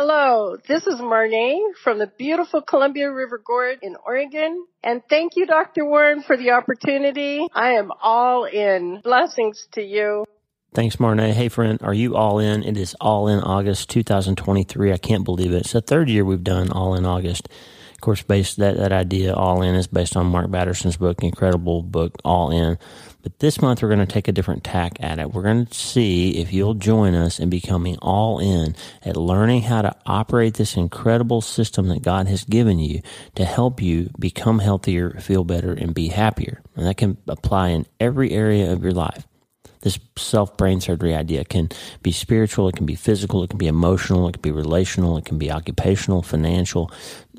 Hello, this is Marnay from the beautiful Columbia River Gorge in Oregon. And thank you, Dr. Warren, for the opportunity. I am all in. Blessings to you. Thanks, Marnay. Hey, friend, are you all in? It is all in August 2023. I can't believe it. It's the third year we've done all in August. Of course, based that, that idea all in is based on Mark Batterson's book, incredible book, All In. But this month we're going to take a different tack at it. We're going to see if you'll join us in becoming all in at learning how to operate this incredible system that God has given you to help you become healthier, feel better, and be happier. And that can apply in every area of your life this self brain surgery idea can be spiritual, it can be physical, it can be emotional, it can be relational, it can be occupational, financial,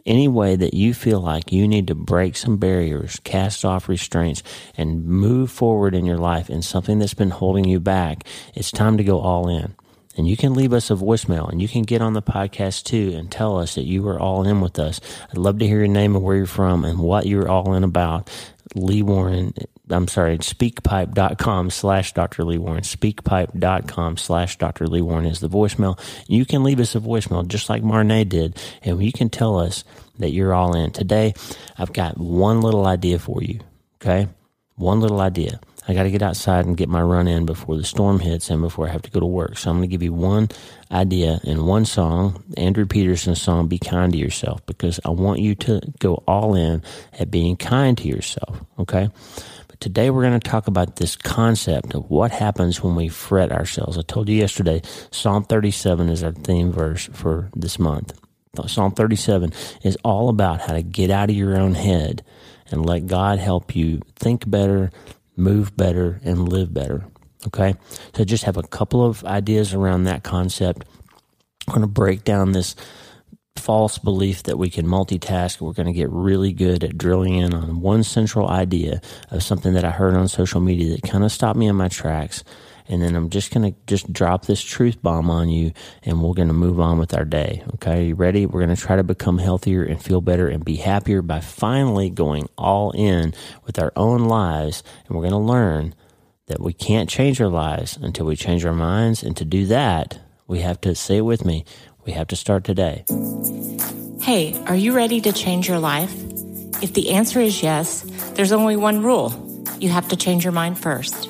any way that you feel like you need to break some barriers, cast off restraints, and move forward in your life in something that's been holding you back, it's time to go all in. And you can leave us a voicemail and you can get on the podcast too and tell us that you were all in with us. I'd love to hear your name and where you're from and what you're all in about. Lee Warren, I'm sorry, speakpipe.com slash Dr. Lee Warren. Speakpipe.com slash Dr. Lee Warren is the voicemail. You can leave us a voicemail just like Marnay did, and you can tell us that you're all in. Today, I've got one little idea for you. Okay. One little idea. I got to get outside and get my run in before the storm hits and before I have to go to work. So I'm going to give you one idea and one song, Andrew Peterson's song, Be Kind to Yourself, because I want you to go all in at being kind to yourself. Okay. But today we're going to talk about this concept of what happens when we fret ourselves. I told you yesterday, Psalm 37 is our theme verse for this month. Psalm 37 is all about how to get out of your own head and let God help you think better, move better, and live better. Okay? So just have a couple of ideas around that concept. I'm going to break down this false belief that we can multitask. We're going to get really good at drilling in on one central idea of something that I heard on social media that kind of stopped me in my tracks. And then I'm just going to just drop this truth bomb on you and we're going to move on with our day. Okay. You ready? We're going to try to become healthier and feel better and be happier by finally going all in with our own lives. And we're going to learn that we can't change our lives until we change our minds. And to do that, we have to say it with me. We have to start today. Hey, are you ready to change your life? If the answer is yes, there's only one rule. You have to change your mind first.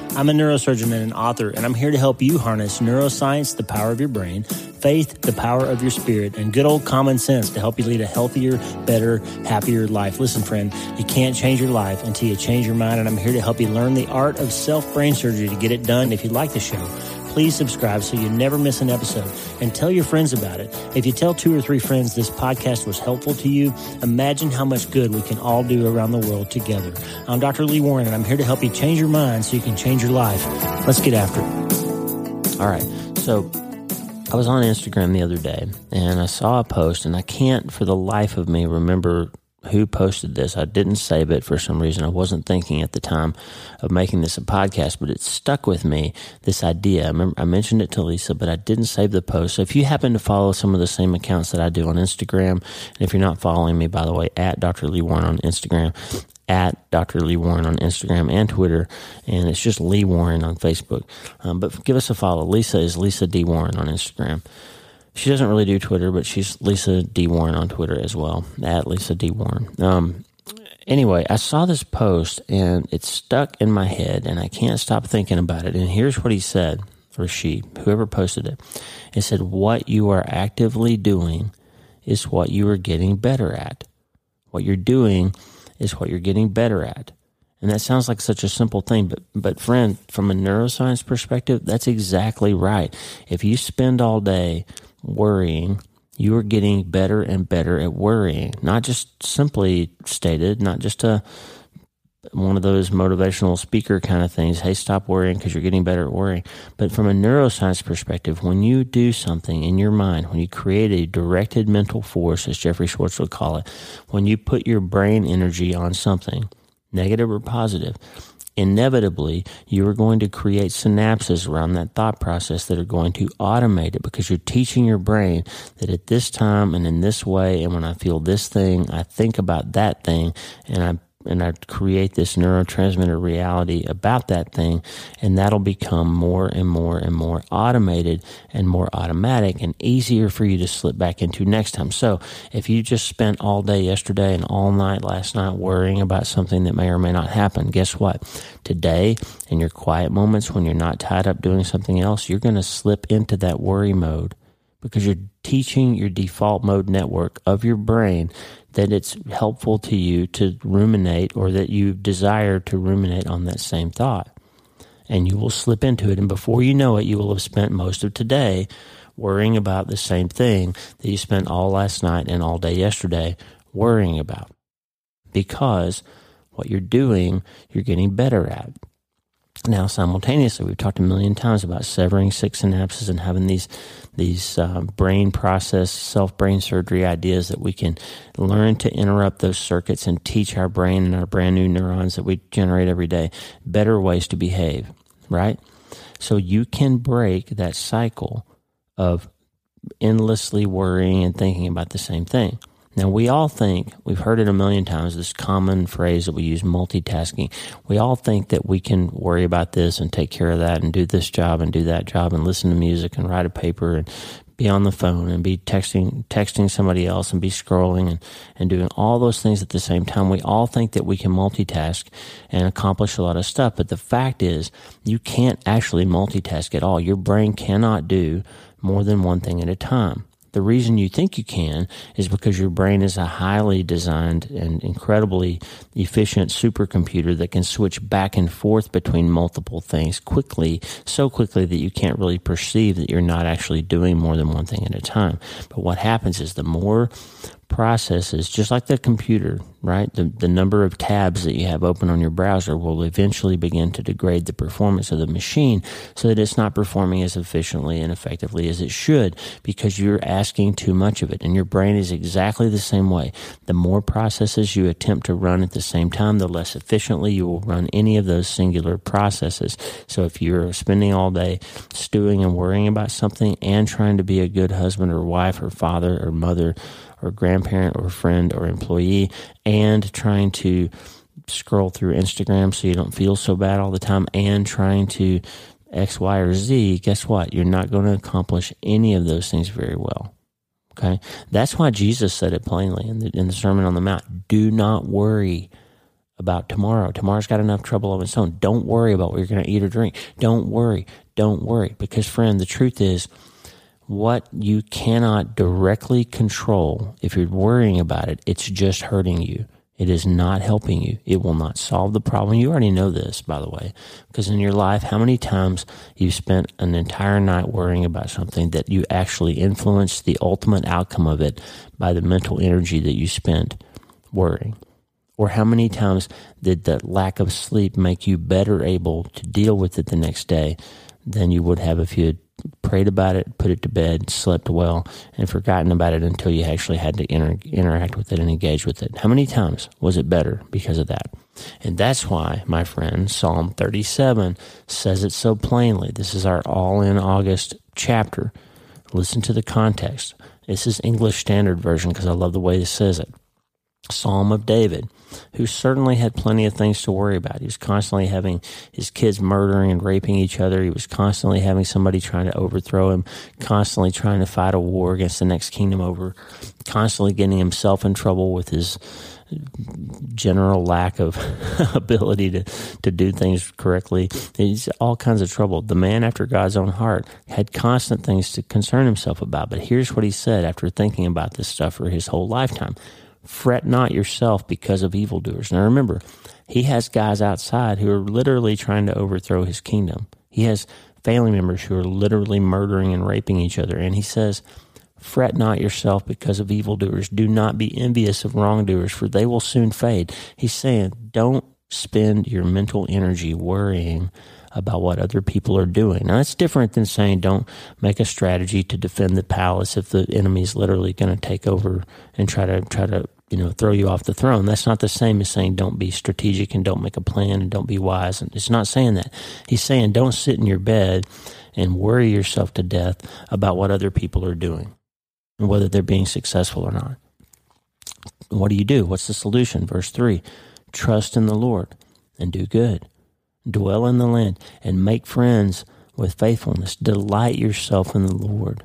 I'm a neurosurgeon and an author, and I'm here to help you harness neuroscience, the power of your brain, faith, the power of your spirit, and good old common sense to help you lead a healthier, better, happier life. Listen, friend, you can't change your life until you change your mind, and I'm here to help you learn the art of self brain surgery to get it done. If you like the show, please subscribe so you never miss an episode and tell your friends about it. If you tell two or three friends this podcast was helpful to you, imagine how much good we can all do around the world together. I'm Dr. Lee Warren and I'm here to help you change your mind so you can change your life. Let's get after it. All right. So I was on Instagram the other day and I saw a post and I can't for the life of me remember who posted this. I didn't save it for some reason. I wasn't thinking at the time of making this a podcast, but it stuck with me. This idea. I, remember, I mentioned it to Lisa, but I didn't save the post. So if you happen to follow some of the same accounts that I do on Instagram, and if you're not following me, by the way, at Dr. Lee Warren on Instagram, at Dr. Lee Warren on Instagram and Twitter, and it's just Lee Warren on Facebook. Um, but give us a follow. Lisa is Lisa D Warren on Instagram. She doesn't really do Twitter, but she's Lisa D Warren on Twitter as well, at Lisa D Warren. Um, anyway, I saw this post and it stuck in my head, and I can't stop thinking about it. And here's what he said, or she, whoever posted it. It said, "What you are actively doing is what you are getting better at. What you're doing is what you're getting better at." And that sounds like such a simple thing, but, but friend, from a neuroscience perspective, that's exactly right. If you spend all day worrying, you are getting better and better at worrying. Not just simply stated, not just a one of those motivational speaker kind of things. Hey, stop worrying because you're getting better at worrying. But from a neuroscience perspective, when you do something in your mind, when you create a directed mental force, as Jeffrey Schwartz would call it, when you put your brain energy on something, negative or positive, inevitably you are going to create synapses around that thought process that are going to automate it because you're teaching your brain that at this time and in this way and when I feel this thing, I think about that thing and I and I create this neurotransmitter reality about that thing, and that'll become more and more and more automated and more automatic and easier for you to slip back into next time. So if you just spent all day yesterday and all night last night worrying about something that may or may not happen, guess what? Today, in your quiet moments when you're not tied up doing something else, you're going to slip into that worry mode because you're teaching your default mode network of your brain that it's helpful to you to ruminate or that you desire to ruminate on that same thought. And you will slip into it. And before you know it, you will have spent most of today worrying about the same thing that you spent all last night and all day yesterday worrying about. Because what you're doing, you're getting better at. Now, simultaneously, we've talked a million times about severing six synapses and having these these uh, brain process, self brain surgery ideas that we can learn to interrupt those circuits and teach our brain and our brand new neurons that we generate every day better ways to behave, right? So you can break that cycle of endlessly worrying and thinking about the same thing. Now, we all think, we've heard it a million times, this common phrase that we use, multitasking. We all think that we can worry about this and take care of that and do this job and do that job and listen to music and write a paper and be on the phone and be texting texting somebody else and be scrolling and, and doing all those things at the same time. We all think that we can multitask and accomplish a lot of stuff, but the fact is you can't actually multitask at all. Your brain cannot do more than one thing at a time. The reason you think you can is because your brain is a highly designed and incredibly efficient supercomputer that can switch back and forth between multiple things quickly, so quickly that you can't really perceive that you're not actually doing more than one thing at a time. But what happens is the more processes, just like the computer, right? The, the number of tabs that you have open on your browser will eventually begin to degrade the performance of the machine so that it's not performing as efficiently and effectively as it should because you're asking too much of it. And your brain is exactly the same way. The more processes you attempt to run at the same time, the less efficiently you will run any of those singular processes. So if you're spending all day stewing and worrying about something and trying to be a good husband or wife or father or mother, or grandparent or friend or employee and trying to scroll through Instagram so you don't feel so bad all the time and trying to X, Y, or Z, guess what? You're not going to accomplish any of those things very well. Okay. That's why Jesus said it plainly in the, in the Sermon on the Mount. Do not worry about tomorrow. Tomorrow's got enough trouble of its own. Don't worry about what you're going to eat or drink. Don't worry. Don't worry. Because friend, the truth is, what you cannot directly control, if you're worrying about it, it's just hurting you. It is not helping you. It will not solve the problem. You already know this, by the way, because in your life, how many times you've spent an entire night worrying about something that you actually influenced the ultimate outcome of it by the mental energy that you spent worrying? Or how many times did the lack of sleep make you better able to deal with it the next day than you would have if you had prayed about it, put it to bed, slept well, and forgotten about it until you actually had to inter- interact with it and engage with it. How many times was it better because of that? And that's why, my friend, Psalm 37 says it so plainly. This is our all in August chapter. Listen to the context. This is English Standard Version because I love the way it says it. Psalm of David, who certainly had plenty of things to worry about. He was constantly having his kids murdering and raping each other. He was constantly having somebody trying to overthrow him, constantly trying to fight a war against the next kingdom over, constantly getting himself in trouble with his general lack of ability to, to do things correctly. He's all kinds of trouble. The man after God's own heart had constant things to concern himself about. But here's what he said after thinking about this stuff for his whole lifetime. Fret not yourself because of evildoers. Now remember, he has guys outside who are literally trying to overthrow his kingdom. He has family members who are literally murdering and raping each other. And he says, Fret not yourself because of evildoers. Do not be envious of wrongdoers, for they will soon fade. He's saying, don't spend your mental energy worrying about what other people are doing. Now that's different than saying don't make a strategy to defend the palace if the enemy is literally going to take over and try to try to you know throw you off the throne. That's not the same as saying don't be strategic and don't make a plan and don't be wise. And it's not saying that. He's saying don't sit in your bed and worry yourself to death about what other people are doing and whether they're being successful or not. What do you do? What's the solution? Verse 3 Trust in the Lord and do good dwell in the land, and make friends with faithfulness. Delight yourself in the Lord,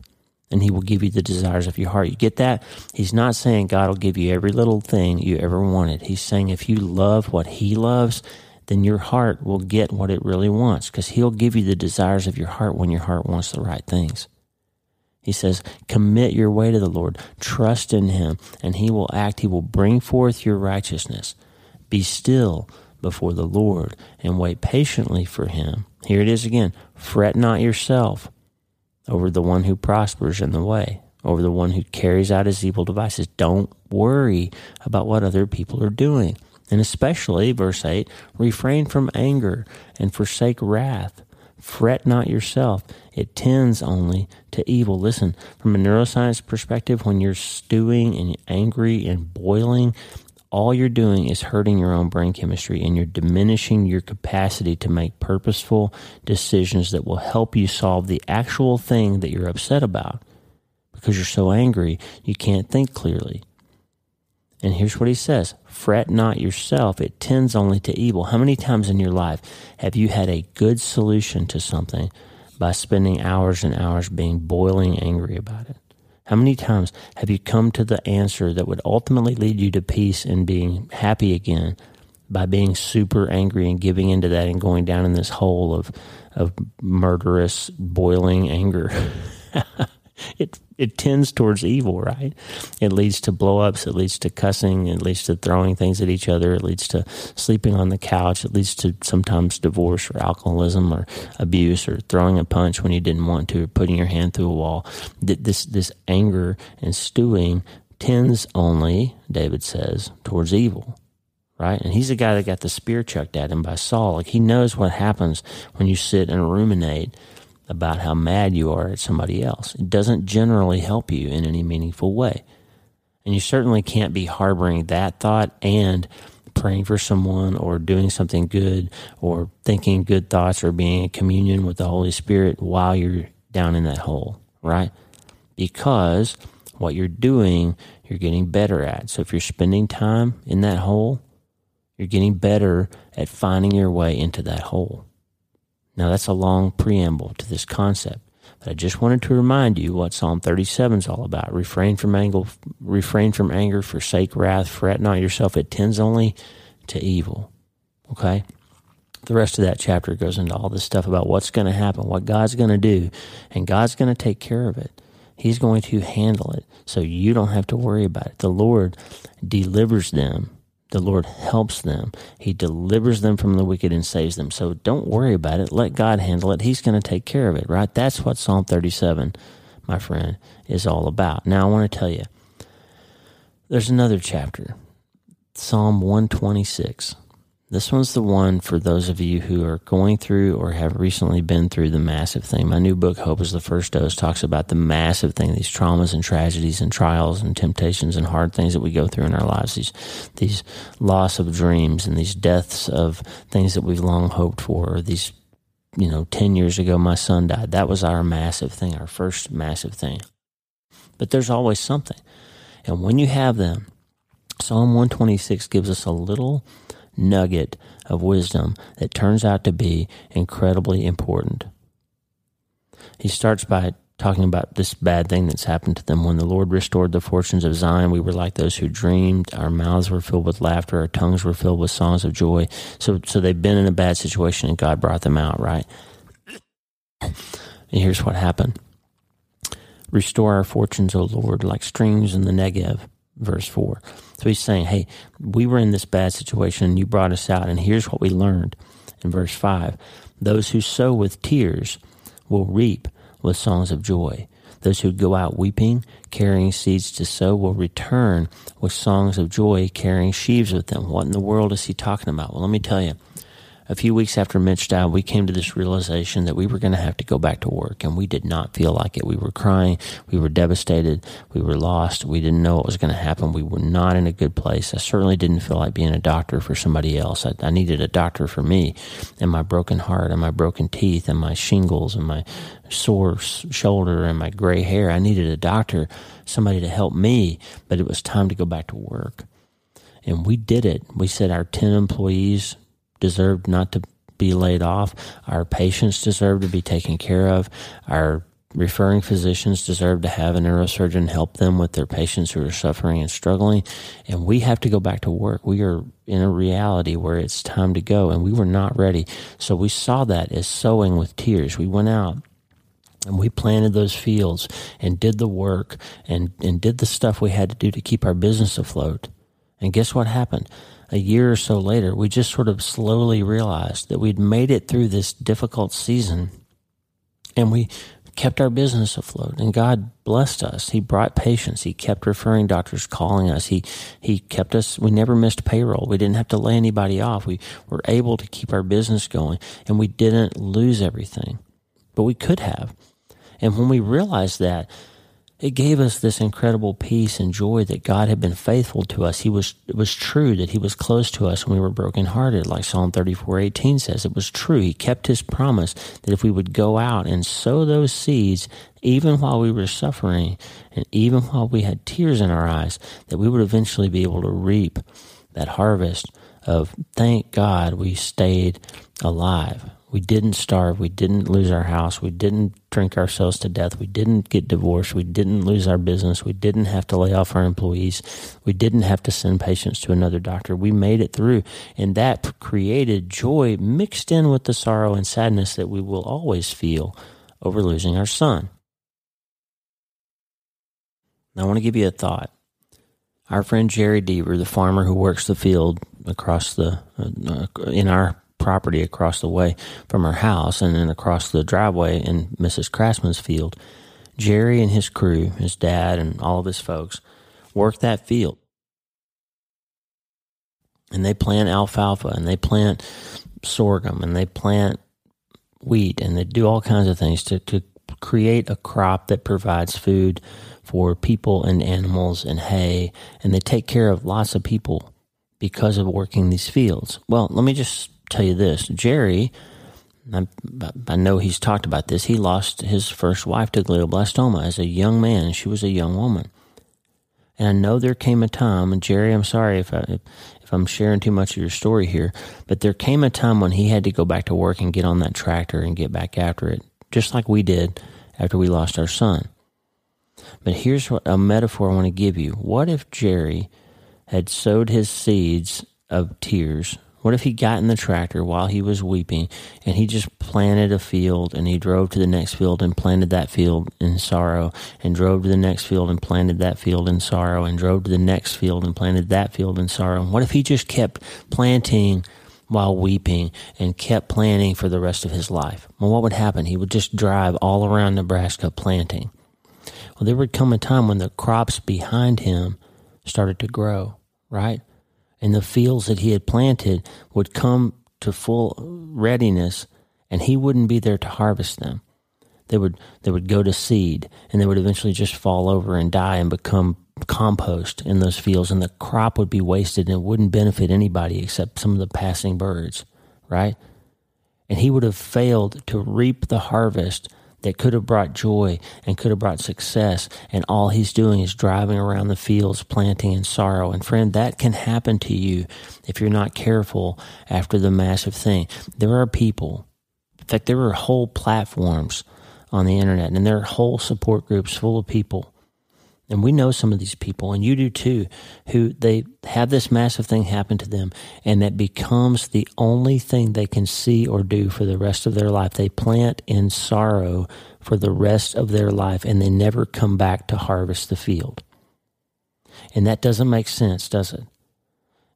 and He will give you the desires of your heart. You get that? He's not saying God will give you every little thing you ever wanted. He's saying if you love what He loves, then your heart will get what it really wants because He'll give you the desires of your heart when your heart wants the right things. He says, commit your way to the Lord, trust in Him, and He will act. He will bring forth your righteousness. Be still before the Lord and wait patiently for him. Here it is again fret not yourself over the one who prospers in the way, over the one who carries out his evil devices. Don't worry about what other people are doing. And especially, verse 8, refrain from anger and forsake wrath. Fret not yourself. It tends only to evil. Listen, from a neuroscience perspective, when you're stewing and angry and boiling, all you're doing is hurting your own brain chemistry and you're diminishing your capacity to make purposeful decisions that will help you solve the actual thing that you're upset about. Because you're so angry, you can't think clearly. And here's what he says Fret not yourself, it tends only to evil. How many times in your life have you had a good solution to something by spending hours and hours being boiling angry about it? How many times have you come to the answer that would ultimately lead you to peace and being happy again by being super angry and giving into that and going down in this hole of of murderous boiling anger? it it tends towards evil, right? It leads to blowups. It leads to cussing. It leads to throwing things at each other. It leads to sleeping on the couch. It leads to sometimes divorce or alcoholism or abuse or throwing a punch when you didn't want to or putting your hand through a wall. This this anger and stewing tends only, David says, towards evil. Right? And he's the guy that got the spear chucked at him by Saul. Like he knows what happens when you sit and ruminate about how mad you are at somebody else. It doesn't generally help you in any meaningful way. And you certainly can't be harboring that thought and praying for someone or doing something good or thinking good thoughts or being in communion with the Holy Spirit while you're down in that hole, right? Because what you're doing, you're getting better at. So if you're spending time in that hole, you're getting better at finding your way into that hole. Now, that's a long preamble to this concept, but I just wanted to remind you what Psalm 37 is all about. Refrain from anger, refrain from anger, forsake wrath, fret not yourself. It tends only to evil. Okay? The rest of that chapter goes into all this stuff about what's going to happen, what God's going to do, and God's going to take care of it. He's going to handle it so you don't have to worry about it. The Lord delivers them the Lord helps them. He delivers them from the wicked and saves them. So don't worry about it. Let God handle it. He's going to take care of it, right? That's what Psalm 37, my friend, is all about. Now, I want to tell you there's another chapter, Psalm 126. This one's the one for those of you who are going through or have recently been through the massive thing. My new book, Hope is the First Dose, talks about the massive thing, these traumas and tragedies and trials and temptations and hard things that we go through in our lives, these, these loss of dreams and these deaths of things that we've long hoped for, or these, you know, 10 years ago, my son died. That was our massive thing, our first massive thing. But there's always something. And when you have them, Psalm 126 gives us a little nugget of wisdom that turns out to be incredibly important. He starts by talking about this bad thing that's happened to them. When the Lord restored the fortunes of Zion, we were like those who dreamed. Our mouths were filled with laughter. Our tongues were filled with songs of joy. So, so they've been in a bad situation and God brought them out, right? And here's what happened. Restore our fortunes, O Lord, like streams in the Negev verse 4. So he's saying, hey, we were in this bad situation and you brought us out, and here's what we learned in verse 5 Those who sow with tears will reap with songs of joy. Those who go out weeping, carrying seeds to sow, will return with songs of joy, carrying sheaves with them. What in the world is he talking about? Well, let me tell you a few weeks after Mitch died, we came to this realization that we were going to have to go back to work, and we did not feel like it. We were crying, we were devastated, we were lost, we didn't know what was going to happen. We were not in a good place. I certainly didn't feel like being a doctor for somebody else. I, I needed a doctor for me and my broken heart and my broken teeth and my shingles and my sore shoulder and my gray hair. I needed a doctor, somebody to help me, but it was time to go back to work. And we did it. We said our 10 employees deserved not to be laid off. Our patients deserve to be taken care of. Our referring physicians deserve to have a neurosurgeon help them with their patients who are suffering and struggling. And we have to go back to work. We are in a reality where it's time to go, and we were not ready. So we saw that as sowing with tears. We went out and we planted those fields and did the work and, and did the stuff we had to do to keep our business afloat. And guess what happened? A year or so later, we just sort of slowly realized that we'd made it through this difficult season and we kept our business afloat and God blessed us. He brought patients. He kept referring doctors calling us. He, he kept us, we never missed payroll. We didn't have to lay anybody off. We were able to keep our business going and we didn't lose everything, but we could have. And when we realized that, it gave us this incredible peace and joy that God had been faithful to us. He was, it was true that He was close to us when we were brokenhearted, like Psalm 34 18 says. It was true. He kept His promise that if we would go out and sow those seeds, even while we were suffering and even while we had tears in our eyes, that we would eventually be able to reap that harvest of thank God we stayed alive. We didn't starve. We didn't lose our house. We didn't drink ourselves to death. We didn't get divorced. We didn't lose our business. We didn't have to lay off our employees. We didn't have to send patients to another doctor. We made it through. And that created joy mixed in with the sorrow and sadness that we will always feel over losing our son. Now, I want to give you a thought. Our friend Jerry Deaver, the farmer who works the field across the uh, in our property across the way from her house and then across the driveway in Mrs. Craftsman's field. Jerry and his crew, his dad and all of his folks, work that field. And they plant alfalfa and they plant sorghum and they plant wheat and they do all kinds of things to, to create a crop that provides food for people and animals and hay. And they take care of lots of people because of working these fields. Well, let me just tell you this Jerry, I, I know he's talked about this. He lost his first wife to glioblastoma as a young man. She was a young woman. And I know there came a time, and Jerry, I'm sorry if, I, if I'm sharing too much of your story here, but there came a time when he had to go back to work and get on that tractor and get back after it, just like we did after we lost our son. But here's what, a metaphor I want to give you. What if Jerry had sowed his seeds of tears what if he got in the tractor while he was weeping and he just planted a field and he drove to the next field and planted that field in sorrow and drove to the next field and planted that field in sorrow and drove to the next field and planted that field in sorrow? What if he just kept planting while weeping and kept planting for the rest of his life? Well, what would happen? He would just drive all around Nebraska planting. Well, there would come a time when the crops behind him started to grow, right? And the fields that he had planted would come to full readiness and he wouldn't be there to harvest them. They would they would go to seed and they would eventually just fall over and die and become compost in those fields and the crop would be wasted and it wouldn't benefit anybody except some of the passing birds, right? And he would have failed to reap the harvest that could have brought joy and could have brought success. And all he's doing is driving around the fields, planting in sorrow. And friend, that can happen to you if you're not careful after the massive thing. There are people, in fact, there are whole platforms on the internet and there are whole support groups full of people and we know some of these people, and you do too, who they have this massive thing happen to them, and that becomes the only thing they can see or do for the rest of their life. They plant in sorrow for the rest of their life, and they never come back to harvest the field. And that doesn't make sense, does it?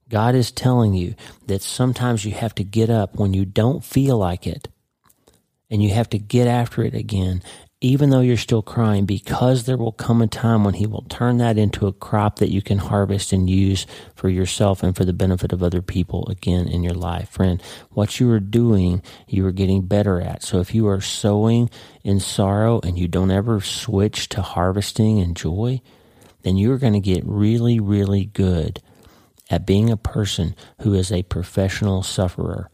God is telling you that sometimes you have to get up when you don't feel like it, and you have to get after it again even though you're still crying, because there will come a time when He will turn that into a crop that you can harvest and use for yourself and for the benefit of other people again in your life. Friend, what you are doing, you are getting better at. So if you are sowing in sorrow and you don't ever switch to harvesting in joy, then you're going to get really, really good at being a person who is a professional sufferer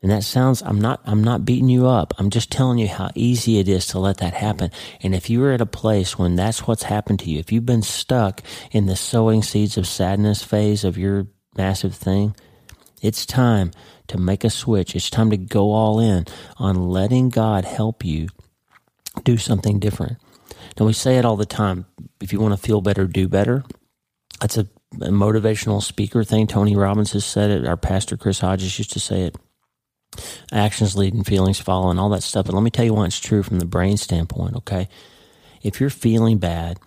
and that sounds, I'm not, I'm not beating you up. I'm just telling you how easy it is to let that happen. And if you're at a place when that's what's happened to you, if you've been stuck in the sowing seeds of sadness phase of your massive thing, it's time to make a switch. It's time to go all in on letting God help you do something different. Now we say it all the time. If you want to feel better, do better. That's a, a motivational speaker thing. Tony Robbins has said it. Our pastor Chris Hodges used to say it actions leading feelings follow and all that stuff. But let me tell you why it's true from the brain standpoint, okay? If you're feeling bad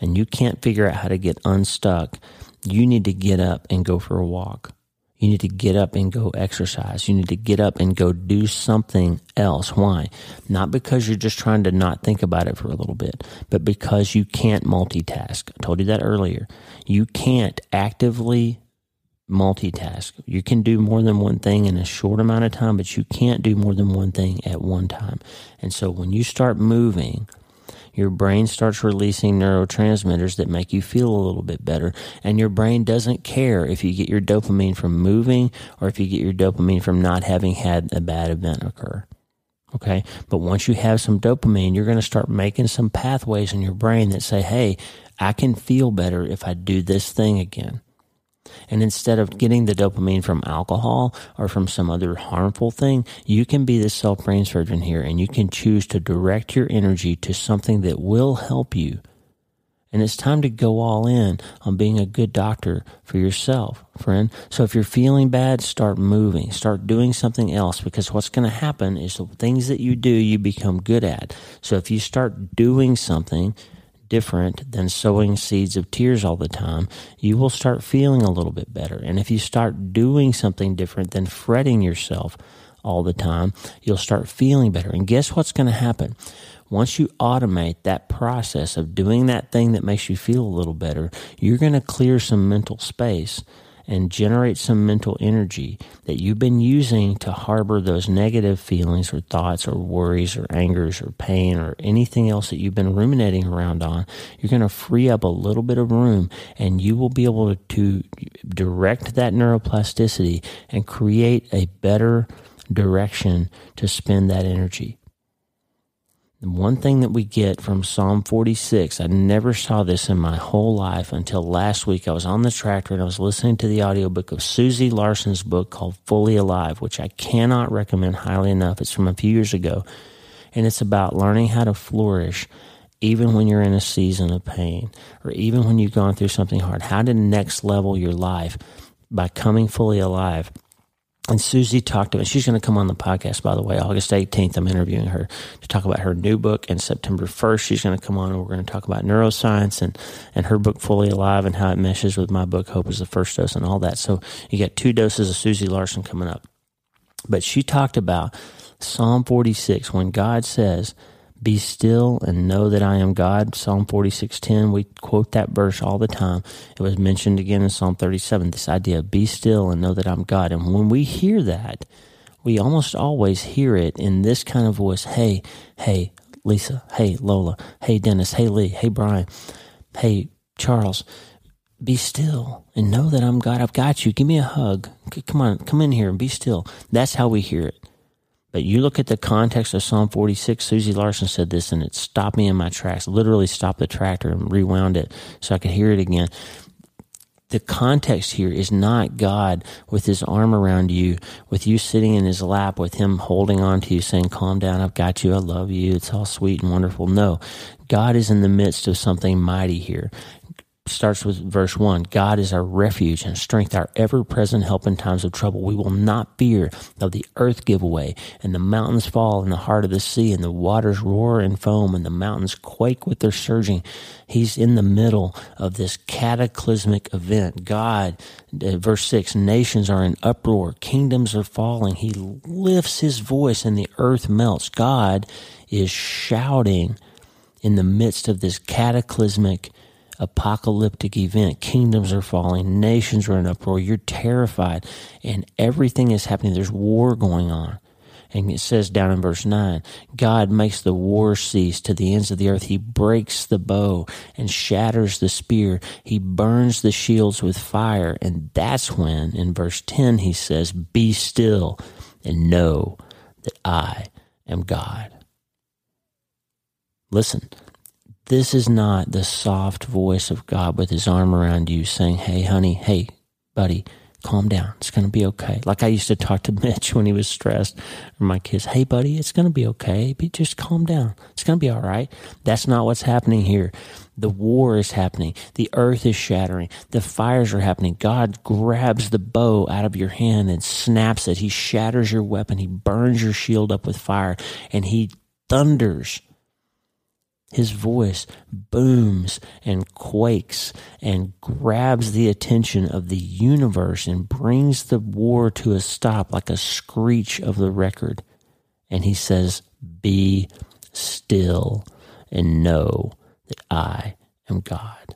and you can't figure out how to get unstuck, you need to get up and go for a walk. You need to get up and go exercise. You need to get up and go do something else. Why? Not because you're just trying to not think about it for a little bit, but because you can't multitask. I told you that earlier. You can't actively multitask. You can do more than one thing in a short amount of time, but you can't do more than one thing at one time. And so when you start moving, your brain starts releasing neurotransmitters that make you feel a little bit better. And your brain doesn't care if you get your dopamine from moving or if you get your dopamine from not having had a bad event occur. Okay. But once you have some dopamine, you're going to start making some pathways in your brain that say, Hey, I can feel better if I do this thing again. And instead of getting the dopamine from alcohol or from some other harmful thing, you can be the self brain surgeon here and you can choose to direct your energy to something that will help you. And it's time to go all in on being a good doctor for yourself, friend. So if you're feeling bad, start moving, start doing something else because what's going to happen is the things that you do, you become good at. So if you start doing something, different than sowing seeds of tears all the time, you will start feeling a little bit better. And if you start doing something different than fretting yourself all the time, you'll start feeling better. And guess what's going to happen? Once you automate that process of doing that thing that makes you feel a little better, you're going to clear some mental space and generate some mental energy that you've been using to harbor those negative feelings or thoughts or worries or angers or pain or anything else that you've been ruminating around on, you're going to free up a little bit of room and you will be able to direct that neuroplasticity and create a better direction to spend that energy. The one thing that we get from Psalm 46, I never saw this in my whole life until last week. I was on the tractor and I was listening to the audiobook of Susie Larson's book called Fully Alive, which I cannot recommend highly enough. It's from a few years ago. And it's about learning how to flourish even when you're in a season of pain or even when you've gone through something hard. How to next level your life by coming fully alive. And Susie talked about, she's going to come on the podcast, by the way, August 18th. I'm interviewing her to talk about her new book. And September 1st, she's going to come on and we're going to talk about neuroscience and, and her book, Fully Alive, and how it meshes with my book, Hope is the First Dose, and all that. So you get two doses of Susie Larson coming up. But she talked about Psalm 46 when God says, be still and know that I am God. Psalm 46:10. We quote that verse all the time. It was mentioned again in Psalm 37. This idea of be still and know that I'm God. And when we hear that, we almost always hear it in this kind of voice. Hey, hey, Lisa. Hey, Lola. Hey, Dennis. Hey, Lee. Hey, Brian. Hey, Charles. Be still and know that I'm God. I've got you. Give me a hug. Come on, come in here and be still. That's how we hear it. But you look at the context of Psalm 46, Susie Larson said this and it stopped me in my tracks, literally stopped the tractor and rewound it so I could hear it again. The context here is not God with his arm around you, with you sitting in his lap, with him holding on to you, saying, Calm down, I've got you, I love you, it's all sweet and wonderful. No, God is in the midst of something mighty here. Starts with verse 1 God is our refuge and strength, our ever present help in times of trouble. We will not fear though the earth give way and the mountains fall in the heart of the sea and the waters roar and foam and the mountains quake with their surging. He's in the middle of this cataclysmic event. God, uh, verse 6 nations are in uproar, kingdoms are falling. He lifts his voice and the earth melts. God is shouting in the midst of this cataclysmic apocalyptic event. Kingdoms are falling, nations are in uproar, you're terrified, and everything is happening. There's war going on. And it says down in verse 9, God makes the war cease to the ends of the earth. He breaks the bow and shatters the spear. He burns the shields with fire. And that's when, in verse 10, he says, Be still and know that I am God. Listen, this is not the soft voice of God with his arm around you saying, Hey, honey, hey, buddy, calm down. It's going to be okay. Like I used to talk to Mitch when he was stressed or my kids. Hey, buddy, it's going to be okay. Be, just calm down. It's going to be all right. That's not what's happening here. The war is happening. The earth is shattering. The fires are happening. God grabs the bow out of your hand and snaps it. He shatters your weapon. He burns your shield up with fire and he thunders his voice booms and quakes and grabs the attention of the universe and brings the war to a stop like a screech of the record. And he says, Be still and know that I am God.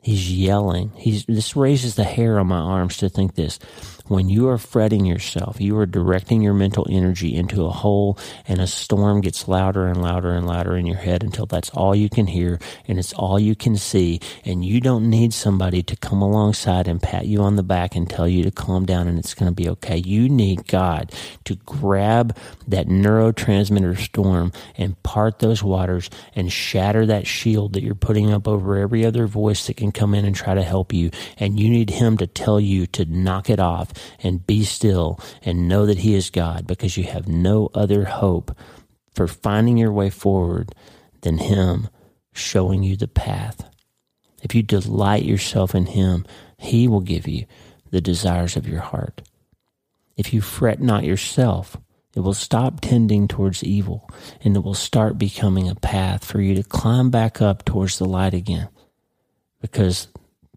He's yelling. He's, this raises the hair on my arms to think this. When you are fretting yourself, you are directing your mental energy into a hole and a storm gets louder and louder and louder in your head until that's all you can hear and it's all you can see. And you don't need somebody to come alongside and pat you on the back and tell you to calm down and it's going to be okay. You need God to grab that neurotransmitter storm and part those waters and shatter that shield that you're putting up over every other voice that can come in and try to help you. And you need Him to tell you to knock it off and be still and know that He is God because you have no other hope for finding your way forward than Him showing you the path. If you delight yourself in Him, He will give you the desires of your heart. If you fret not yourself, it will stop tending towards evil and it will start becoming a path for you to climb back up towards the light again. Because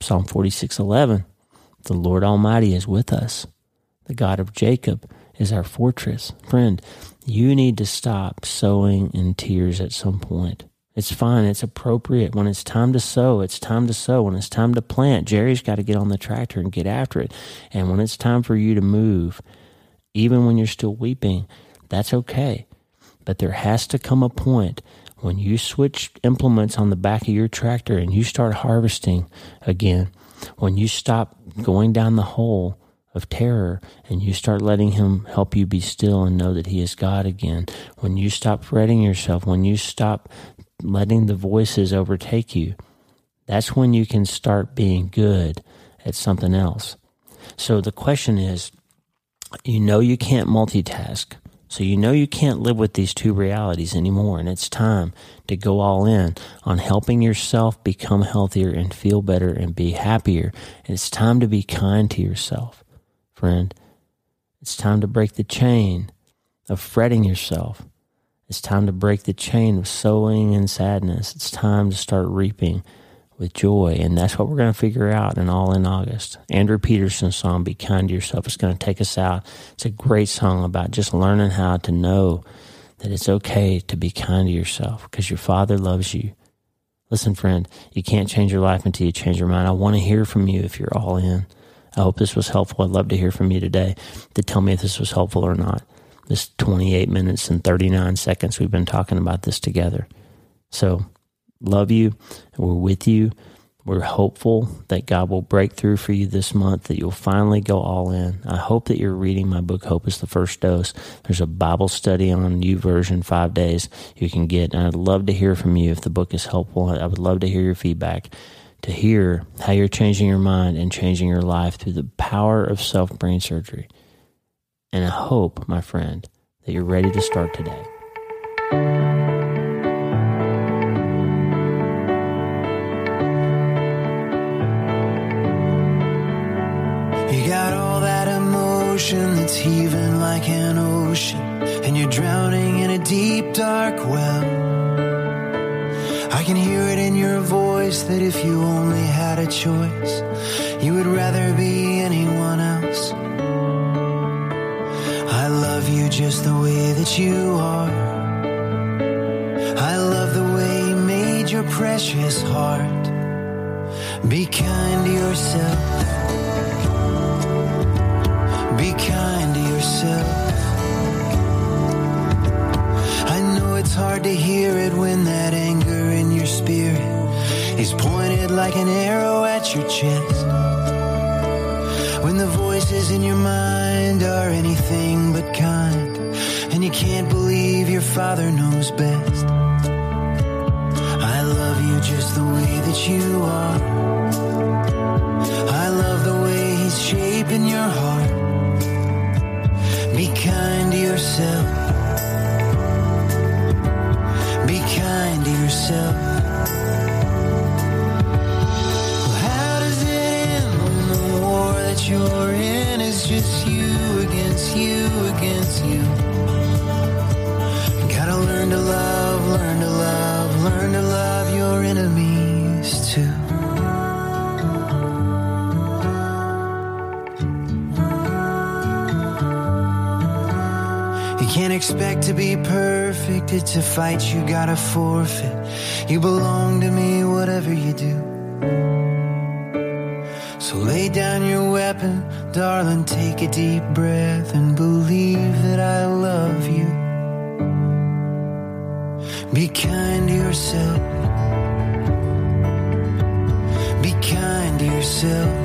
Psalm 46:11 the Lord Almighty is with us. The God of Jacob is our fortress. Friend, you need to stop sowing in tears at some point. It's fine. It's appropriate. When it's time to sow, it's time to sow. When it's time to plant, Jerry's got to get on the tractor and get after it. And when it's time for you to move, even when you're still weeping, that's okay. But there has to come a point when you switch implements on the back of your tractor and you start harvesting again when you stop going down the hole of terror and you start letting him help you be still and know that he is God again, when you stop fretting yourself, when you stop letting the voices overtake you, that's when you can start being good at something else. So the question is, you know you can't multitask. So you know you can't live with these two realities anymore, and it's time to go all in on helping yourself become healthier and feel better and be happier. And it's time to be kind to yourself, friend. It's time to break the chain of fretting yourself. It's time to break the chain of sowing in sadness. It's time to start reaping with joy. And that's what we're going to figure out in All in August. Andrew Peterson's song, Be Kind to Yourself, is going to take us out. It's a great song about just learning how to know that it's okay to be kind to yourself because your Father loves you. Listen, friend, you can't change your life until you change your mind. I want to hear from you if you're all in. I hope this was helpful. I'd love to hear from you today to tell me if this was helpful or not. This 28 minutes and 39 seconds we've been talking about this together. So, love you. We're with you. We're hopeful that God will break through for you this month, that you'll finally go all in. I hope that you're reading my book, Hope is the First Dose. There's a Bible study on YouVersion, five days you can get. And I'd love to hear from you if the book is helpful. I would love to hear your feedback, to hear how you're changing your mind and changing your life through the power of self brain surgery. And I hope, my friend, that you're ready to start today. That's heaving like an ocean, and you're drowning in a deep, dark well. I can hear it in your voice that if you only had a choice, you would rather be anyone else. I love you just the way that you are. I love the way you made your precious heart. Be kind to yourself. Be kind to yourself. I know it's hard to hear it when that anger in your spirit is pointed like an arrow at your chest. When the voices in your mind are anything but kind, and you can't believe your father knows best. I love you just the way that you are. Expect to be perfect. It's a fight you gotta forfeit. You belong to me, whatever you do. So lay down your weapon, darling. Take a deep breath and believe that I love you. Be kind to yourself. Be kind to yourself.